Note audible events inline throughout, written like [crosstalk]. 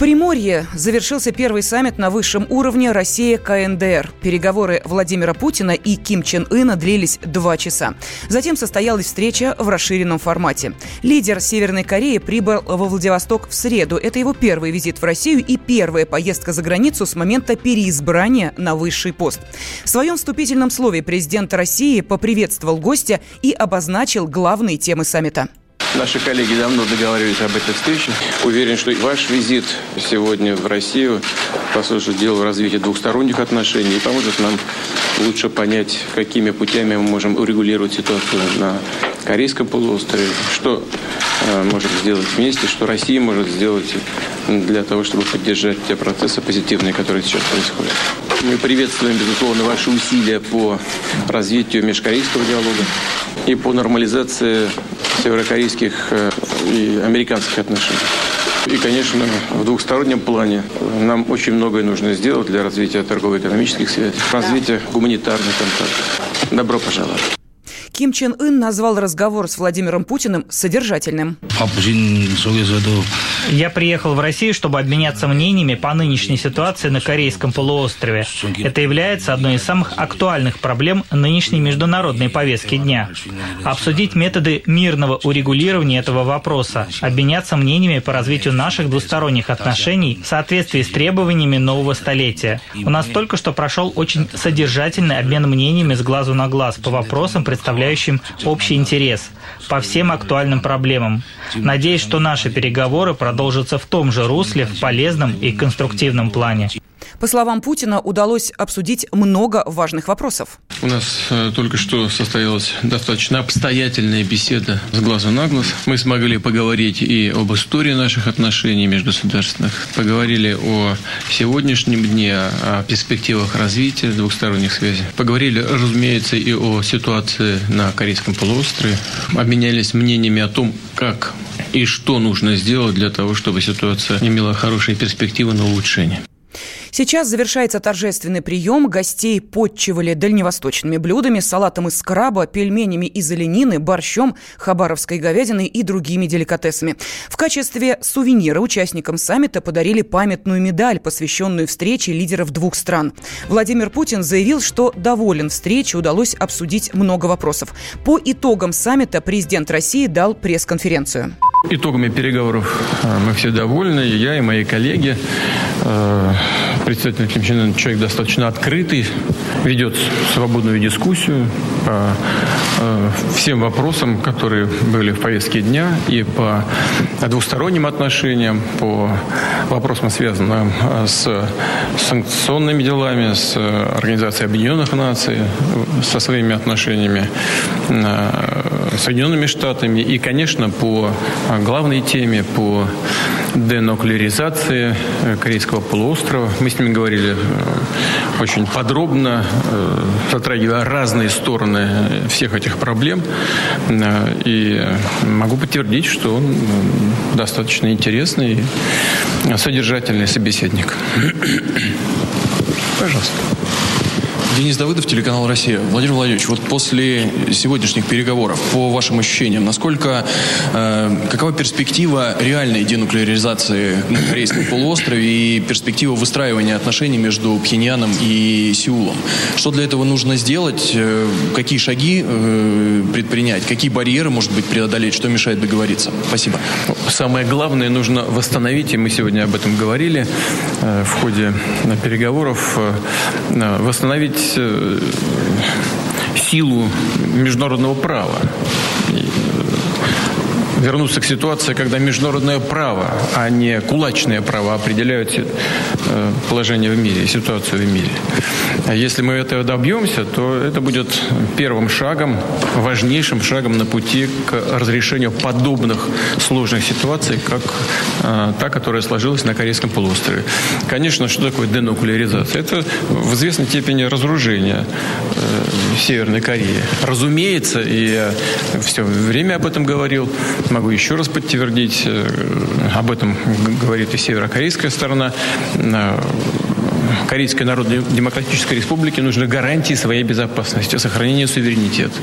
Приморье завершился первый саммит на высшем уровне Россия-КНДР. Переговоры Владимира Путина и Ким Чен Ына длились два часа. Затем состоялась встреча в расширенном формате. Лидер Северной Кореи прибыл во Владивосток в среду. Это его первый визит в Россию и первая поездка за границу с момента переизбрания на высший пост. В своем вступительном слове президент России поприветствовал гостя и обозначил главные темы саммита. Наши коллеги давно договаривались об этой встрече. Уверен, что ваш визит сегодня в Россию послужит делу развития двухсторонних отношений и поможет нам лучше понять, какими путями мы можем урегулировать ситуацию на Корейском полуострове, что э, можем сделать вместе, что Россия может сделать для того, чтобы поддержать те процессы позитивные, которые сейчас происходят. Мы приветствуем, безусловно, ваши усилия по развитию межкорейского диалога и по нормализации северокорейских э, и американских отношений. И, конечно, в двухстороннем плане нам очень многое нужно сделать для развития торгово-экономических связей, развития гуманитарных контактов. Добро пожаловать. Ким Чен Ын назвал разговор с Владимиром Путиным содержательным. Я приехал в Россию, чтобы обменяться мнениями по нынешней ситуации на Корейском полуострове. Это является одной из самых актуальных проблем нынешней международной повестки дня. Обсудить методы мирного урегулирования этого вопроса, обменяться мнениями по развитию наших двусторонних отношений в соответствии с требованиями нового столетия. У нас только что прошел очень содержательный обмен мнениями с глазу на глаз по вопросам, представляющим общий интерес по всем актуальным проблемам. Надеюсь, что наши переговоры продолжатся в том же русле, в полезном и конструктивном плане. По словам Путина, удалось обсудить много важных вопросов. У нас э, только что состоялась достаточно обстоятельная беседа с глазу на глаз. Мы смогли поговорить и об истории наших отношений межгосударственных, поговорили о сегодняшнем дне, о перспективах развития двухсторонних связей. Поговорили, разумеется, и о ситуации на Корейском полуострове. Обменялись мнениями о том, как и что нужно сделать для того, чтобы ситуация имела хорошие перспективы на улучшение. Сейчас завершается торжественный прием. Гостей подчивали дальневосточными блюдами, салатом из краба, пельменями из оленины, борщом, хабаровской говядиной и другими деликатесами. В качестве сувенира участникам саммита подарили памятную медаль, посвященную встрече лидеров двух стран. Владимир Путин заявил, что доволен встречей, удалось обсудить много вопросов. По итогам саммита президент России дал пресс-конференцию. Итогами переговоров э, мы все довольны, я и мои коллеги. Э, Председатель Ким Чен человек достаточно открытый, ведет свободную дискуссию по э, всем вопросам, которые были в повестке дня, и по двусторонним отношениям, по вопросам, связанным с санкционными делами, с Организацией Объединенных Наций, со своими отношениями Соединенными Штатами и, конечно, по главной теме, по денуклеаризации э, Корейского полуострова. Мы с ними говорили э, очень подробно, э, затрагивая разные стороны всех этих проблем. И могу подтвердить, что он достаточно интересный и содержательный собеседник. [coughs] Пожалуйста. Денис Давыдов, телеканал «Россия». Владимир Владимирович, вот после сегодняшних переговоров, по вашим ощущениям, насколько, э, какова перспектива реальной денуклеаризации на Корейском полуострове и перспектива выстраивания отношений между Пхеньяном и Сеулом? Что для этого нужно сделать? Э, какие шаги э, предпринять? Какие барьеры, может быть, преодолеть? Что мешает договориться? Спасибо. Самое главное нужно восстановить, и мы сегодня об этом говорили э, в ходе переговоров, э, восстановить силу международного права вернуться к ситуации, когда международное право, а не кулачное право определяют э, положение в мире, ситуацию в мире. А если мы этого добьемся, то это будет первым шагом, важнейшим шагом на пути к разрешению подобных сложных ситуаций, как э, та, которая сложилась на Корейском полуострове. Конечно, что такое денуклеаризация? Это в известной степени разоружение э, Северной Кореи. Разумеется, и я все время об этом говорил, Могу еще раз подтвердить, э, об этом говорит и северокорейская сторона. Э, Корейской Народно-Демократической Республике нужны гарантии своей безопасности, сохранения суверенитета.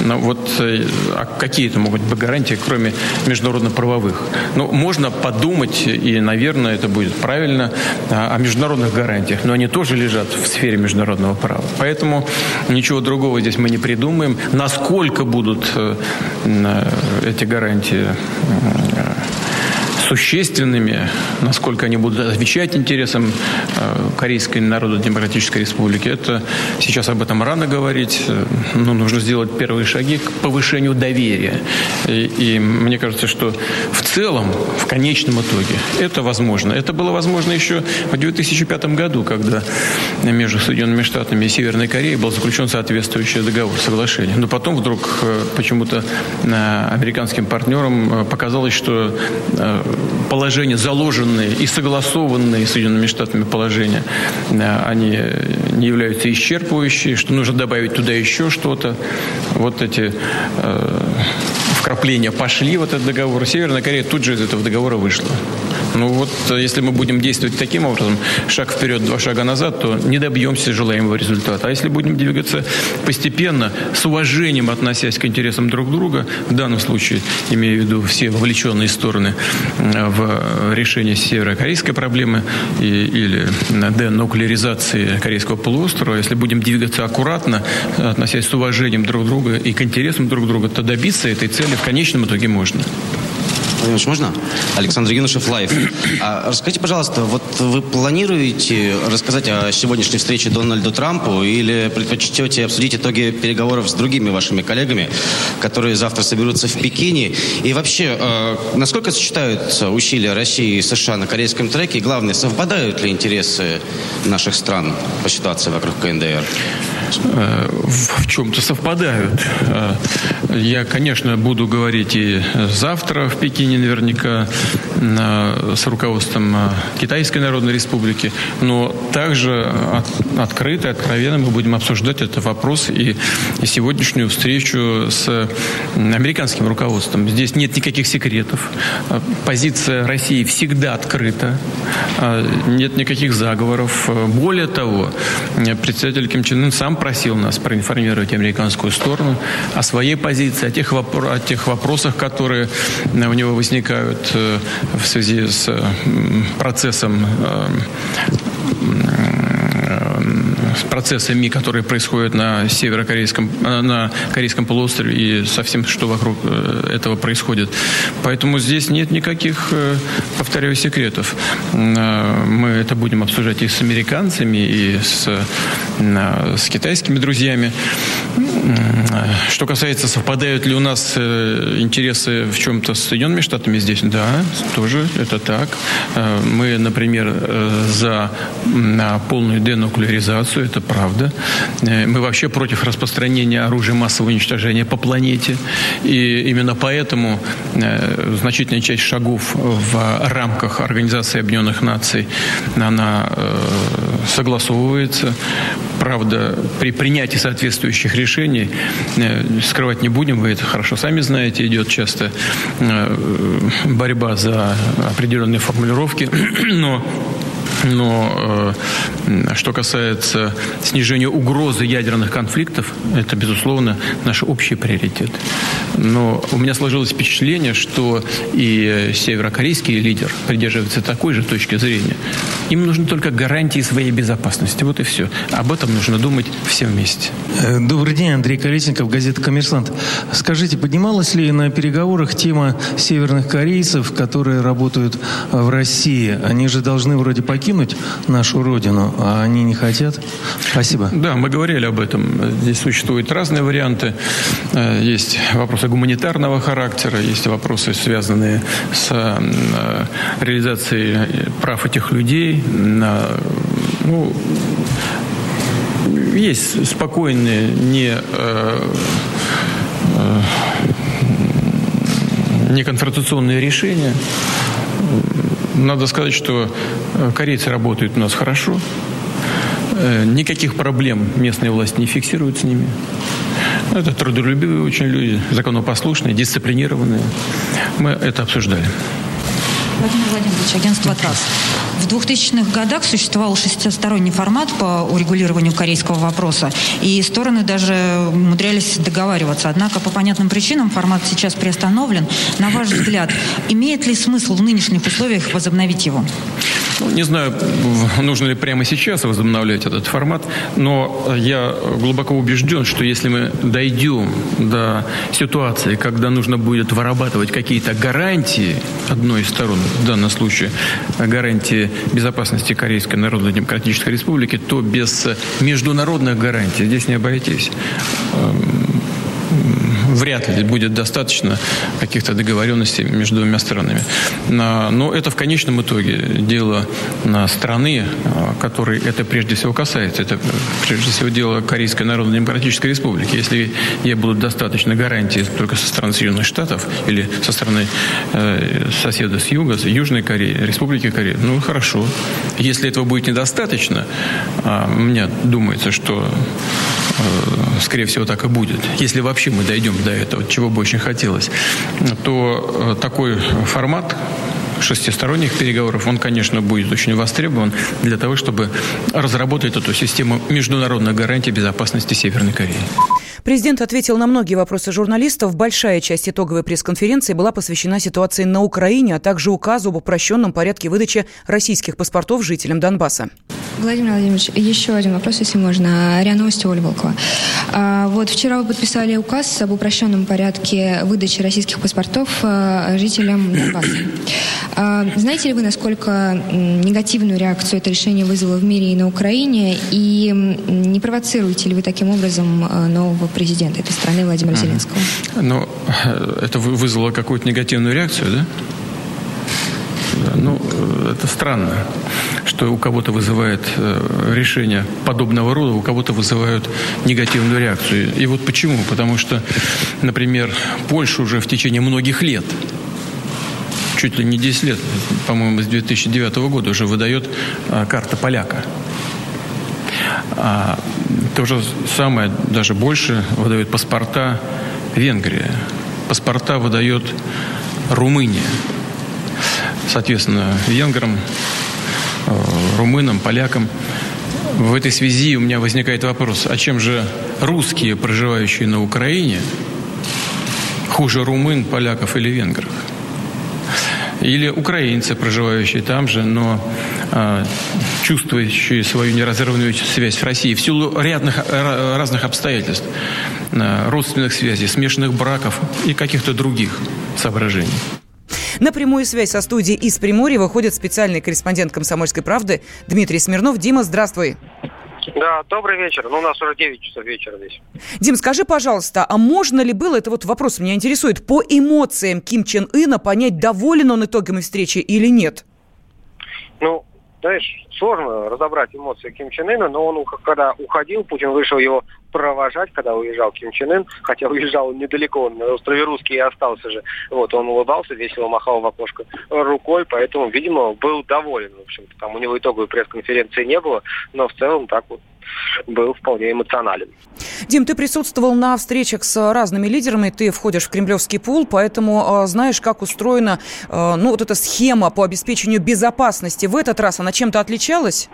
Но вот э, а какие это могут быть гарантии, кроме международно-правовых? Ну, можно подумать, и, наверное, это будет правильно, о международных гарантиях, но они тоже лежат в сфере международного права. Поэтому ничего другого здесь мы не придумаем. Насколько будут э, эти гарантии существенными, насколько они будут отвечать интересам э, Корейской Народно-Демократической Республики, это сейчас об этом рано говорить, но нужно сделать первые шаги к повышению доверия. И, и мне кажется, что в целом, в конечном итоге, это возможно. Это было возможно еще в 2005 году, когда между Соединенными Штатами и Северной Кореей был заключен соответствующий договор, соглашение. Но потом вдруг э, почему-то э, американским партнерам показалось, что положения, заложенные и согласованные Соединенными Штатами положения, э, они не являются исчерпывающими, что нужно добавить туда еще что-то. Вот эти э, вкрапления пошли в этот договор. Северная Корея тут же из этого договора вышла. Ну вот, э, если мы будем действовать таким образом, шаг вперед, два шага назад, то не добьемся желаемого результата. А если будем двигаться постепенно, с уважением относясь к интересам друг друга, в данном случае, имею в виду все вовлеченные стороны в решение северокорейской проблемы и, или денуклеаризации корейского полуострова, если будем двигаться аккуратно, относясь с уважением друг друга и к интересам друг друга, то добиться этой цели в конечном итоге можно. Владимирович, можно? Александр Юнашев, Life. А расскажите, пожалуйста, вот вы планируете рассказать о сегодняшней встрече Дональду Трампу или предпочтете обсудить итоги переговоров с другими вашими коллегами, которые завтра соберутся в Пекине? И вообще, э, насколько сочетаются усилия России и США на корейском треке? И главное, совпадают ли интересы наших стран по ситуации вокруг КНДР? Э, в чем-то совпадают. Э, я, конечно, буду говорить и завтра в Пекине наверняка с руководством э, Китайской Народной Республики, но также открыто, откровенно мы будем обсуждать этот вопрос и сегодняшнюю встречу с американским руководством. Здесь нет никаких секретов. Позиция России всегда открыта. Нет никаких заговоров. Более того, председатель Ким Чен Ын сам просил нас проинформировать американскую сторону о своей позиции, о тех, вопро- о тех вопросах, которые у него возникают э, в связи с процессом э, с процессами, которые происходят на северокорейском, э, на корейском полуострове и со всем, что вокруг э, этого происходит. Поэтому здесь нет никаких, э, повторяю, секретов. Мы это будем обсуждать и с американцами, и с, с китайскими друзьями. Что касается, совпадают ли у нас интересы в чем-то с Соединенными Штатами здесь, да, тоже это так. Мы, например, за полную денуклеаризацию, это правда. Э, мы вообще против распространения оружия массового уничтожения по планете. И именно поэтому э, значительная часть шагов в рамках Организации Объединенных Наций, она э, согласовывается. Правда, при принятии соответствующих решений, скрывать не будем, вы это хорошо сами знаете, идет часто борьба за определенные формулировки, [clears throat] но но э, что касается снижения угрозы ядерных конфликтов, это, безусловно, наш общий приоритет. Но у меня сложилось впечатление, что и северокорейский лидер придерживается такой же точки зрения. Им нужны только гарантии своей безопасности. Вот и все. Об этом нужно думать все вместе. Э, добрый день, Андрей Колесников, газета «Коммерсант». Скажите, поднималась ли на переговорах тема северных корейцев, которые работают в России? Они же должны вроде покинуть покинуть нашу родину, а они не хотят? Спасибо. Да, мы говорили об этом. Здесь существуют разные варианты. Э, есть вопросы гуманитарного характера, есть вопросы, связанные с э, реализацией прав этих людей. Ну, есть спокойные, не э, неконфронтационные решения. Надо сказать, что э, корейцы работают у нас хорошо. Э, никаких проблем местные власти не фиксируют с ними. Это трудолюбивые очень люди, законопослушные, дисциплинированные. Мы это обсуждали. Владимир Владимирович, агентство ТРАСС. В 2000-х годах существовал шестисторонний формат по урегулированию корейского вопроса, и стороны даже умудрялись договариваться. Однако по понятным причинам формат сейчас приостановлен. На ваш взгляд, имеет ли смысл в нынешних условиях возобновить его? Ну, не знаю, нужно ли прямо сейчас возобновлять этот формат, но я глубоко убежден, что если мы дойдем до ситуации, когда нужно будет вырабатывать какие-то гарантии одной из сторон, в данном случае гарантии безопасности Корейской Народно-Демократической Республики, то без международных гарантий здесь не обойтись. Эм, вряд ли будет достаточно каких-то договоренностей между двумя странами. Но это в конечном итоге дело страны, а, которой это прежде всего касается. Это прежде всего дело Корейской Народно-Демократической Республики. Если ей будут достаточно гарантий только со стороны Соединенных Штатов или со стороны э, соседа с юга, с Южной Кореи, Республики Корея, ну хорошо. Если этого будет недостаточно, а, мне думается, что Э, скорее всего, так и будет. Если вообще мы дойдем до этого, чего бы очень хотелось, то э, такой формат шестисторонних переговоров, он, конечно, будет очень востребован для того, чтобы разработать эту систему международных гарантий безопасности Северной Кореи. Президент ответил на многие вопросы журналистов. Большая часть итоговой пресс-конференции была посвящена ситуации на Украине, а также указу об упрощенном порядке выдачи российских паспортов жителям Донбасса. Владимир Владимирович, еще один вопрос, если можно. РИА Новости, Оля Волкова. А, вот вчера вы подписали указ об упрощенном порядке выдачи российских паспортов а, жителям Донбасса. А, знаете ли вы, насколько негативную реакцию это решение вызвало в мире и на Украине? И не провоцируете ли вы таким образом нового президента этой страны Владимира Зеленского? Ну, [laughs] это вызвало какую-то негативную реакцию, да? Ну, это странно, что у кого-то вызывает э, решение подобного рода, у кого-то вызывают негативную реакцию. И вот почему? Потому что, например, Польша уже в течение многих лет чуть ли не 10 лет, по-моему, с 2009 года уже выдает а, карта поляка. А, то же самое, даже больше, выдает паспорта Венгрия. Паспорта выдает Румыния соответственно, венграм, румынам, полякам. В этой связи у меня возникает вопрос, а чем же русские, проживающие на Украине, хуже румын, поляков или венгров? Или украинцы, проживающие там же, но э, чувствующие свою неразрывную связь с Россией в силу рядных, разных обстоятельств, э, родственных связей, смешанных браков и каких-то других соображений. На прямую связь со студией из Приморья выходит специальный корреспондент «Комсомольской правды» Дмитрий Смирнов. Дима, здравствуй. Да, добрый вечер. Ну, у нас уже 9 часов вечера здесь. Дим, скажи, пожалуйста, а можно ли было, это вот вопрос меня интересует, по эмоциям Ким Чен Ына понять, доволен он итогами встречи или нет? Ну, знаешь, сложно разобрать эмоции Ким Чен Ына, но он, когда уходил, Путин вышел его провожать, когда уезжал Ким Чен Ын, хотя уезжал он недалеко, он на острове Русский и остался же. Вот, он улыбался, весело махал в окошко рукой, поэтому, видимо, был доволен, в общем-то. Там у него итоговой пресс-конференции не было, но в целом так вот был вполне эмоционален. Дим, ты присутствовал на встречах с разными лидерами, ты входишь в кремлевский пул, поэтому э, знаешь, как устроена э, ну, вот эта схема по обеспечению безопасности. В этот раз она чем-то отличалась?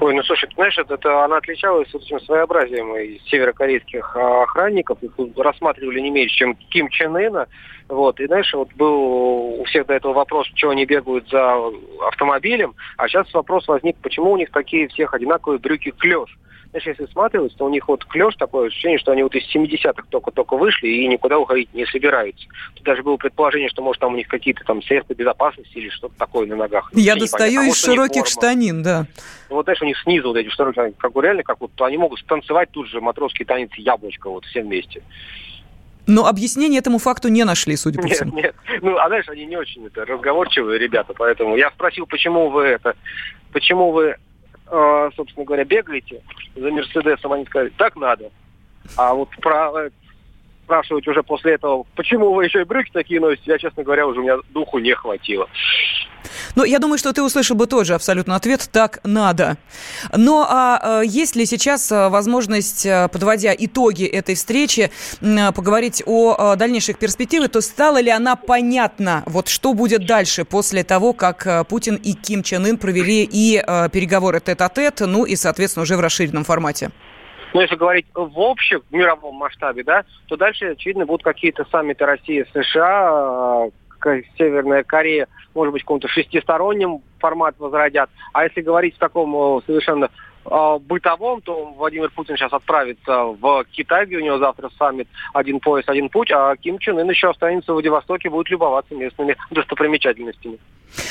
Ой, ну слушай, ты знаешь, это, это она отличалась этим своеобразием из северокорейских а, охранников. Их рассматривали не меньше, чем Ким Чен Ына. Вот, и знаешь, вот был у всех до этого вопрос, чего они бегают за автомобилем, а сейчас вопрос возник, почему у них такие всех одинаковые брюки клеш. Знаешь, если смотрелось, то у них вот клеш такое ощущение, что они вот из 70-х только-только вышли и никуда уходить не собираются. Тут даже было предположение, что, может, там у них какие-то там средства безопасности или что-то такое на ногах. Я достаю из широких штанин, да. Вот, знаешь, у них снизу вот эти широкие, как бы реально, как вот они могут станцевать тут же матросский танец яблочко, вот все вместе. Но объяснение этому факту не нашли, судя по нет, всему. Нет, ну, а знаешь, они не очень это, разговорчивые ребята, поэтому я спросил, почему вы это, почему вы собственно говоря, бегаете за Мерседесом, они сказали, так надо. А вот про, спрашивать уже после этого, почему вы еще и брюки такие носите, я, честно говоря, уже у меня духу не хватило. Ну, я думаю, что ты услышал бы тот же абсолютно ответ «так надо». Но а, есть ли сейчас возможность, подводя итоги этой встречи, поговорить о дальнейших перспективах, то стала ли она понятна, вот что будет дальше после того, как Путин и Ким Чен Ын провели и переговоры тет-а-тет, ну и, соответственно, уже в расширенном формате? Но если говорить в общем, в мировом масштабе, да, то дальше, очевидно, будут какие-то саммиты России, США, Северная Корея, может быть, в каком-то шестистороннем формат возродят. А если говорить в таком совершенно э, бытовом, то Владимир Путин сейчас отправится в Китай, где у него завтра саммит «Один пояс, один путь», а Ким Чен Ын еще останется в Владивостоке, будет любоваться местными достопримечательностями.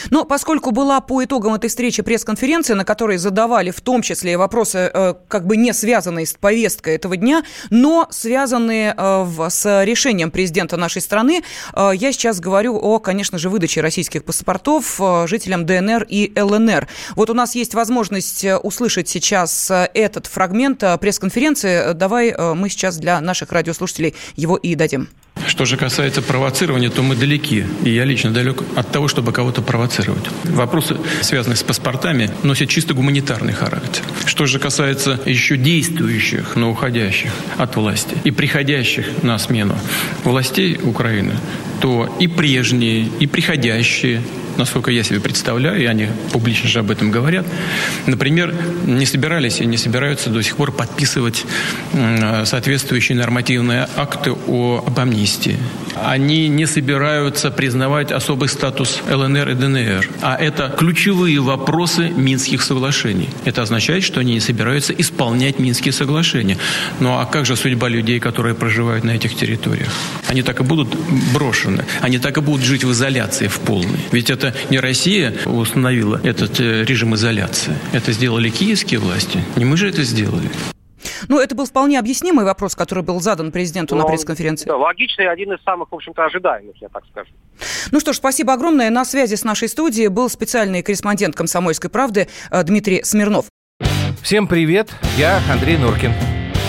Но поскольку была по итогам этой встречи пресс-конференция, на которой задавали в том числе вопросы, э, как бы не связанные с повесткой этого дня, но связанные э, с решением президента нашей страны, э, я сейчас говорю о, конечно же, выдаче российских паспортов жителям ДНР и ЛНР. Вот у нас есть возможность услышать сейчас этот фрагмент пресс-конференции. Давай мы сейчас для наших радиослушателей его и дадим. Что же касается провоцирования, то мы далеки. И я лично далек от того, чтобы кого-то провоцировать. Вопросы, связанные с паспортами, носят чисто гуманитарный характер. Что же касается еще действующих, но уходящих от власти и приходящих на смену властей Украины, то и прежние, и приходящие насколько я себе представляю, и они публично же об этом говорят, например, не собирались и не собираются до сих пор подписывать соответствующие нормативные акты о, об амнистии. Они не собираются признавать особый статус ЛНР и ДНР. А это ключевые вопросы Минских соглашений. Это означает, что они не собираются исполнять Минские соглашения. Ну а как же судьба людей, которые проживают на этих территориях? Они так и будут брошены. Они так и будут жить в изоляции в полной. Ведь это это не Россия установила этот э, режим изоляции. Это сделали киевские власти. Не мы же это сделали. Ну, это был вполне объяснимый вопрос, который был задан президенту Но, на ну, пресс-конференции. Да, логичный, один из самых, в общем-то, ожидаемых, я так скажу. Ну что ж, спасибо огромное. На связи с нашей студией был специальный корреспондент «Комсомольской правды» э, Дмитрий Смирнов. Всем привет, я Андрей Нуркин.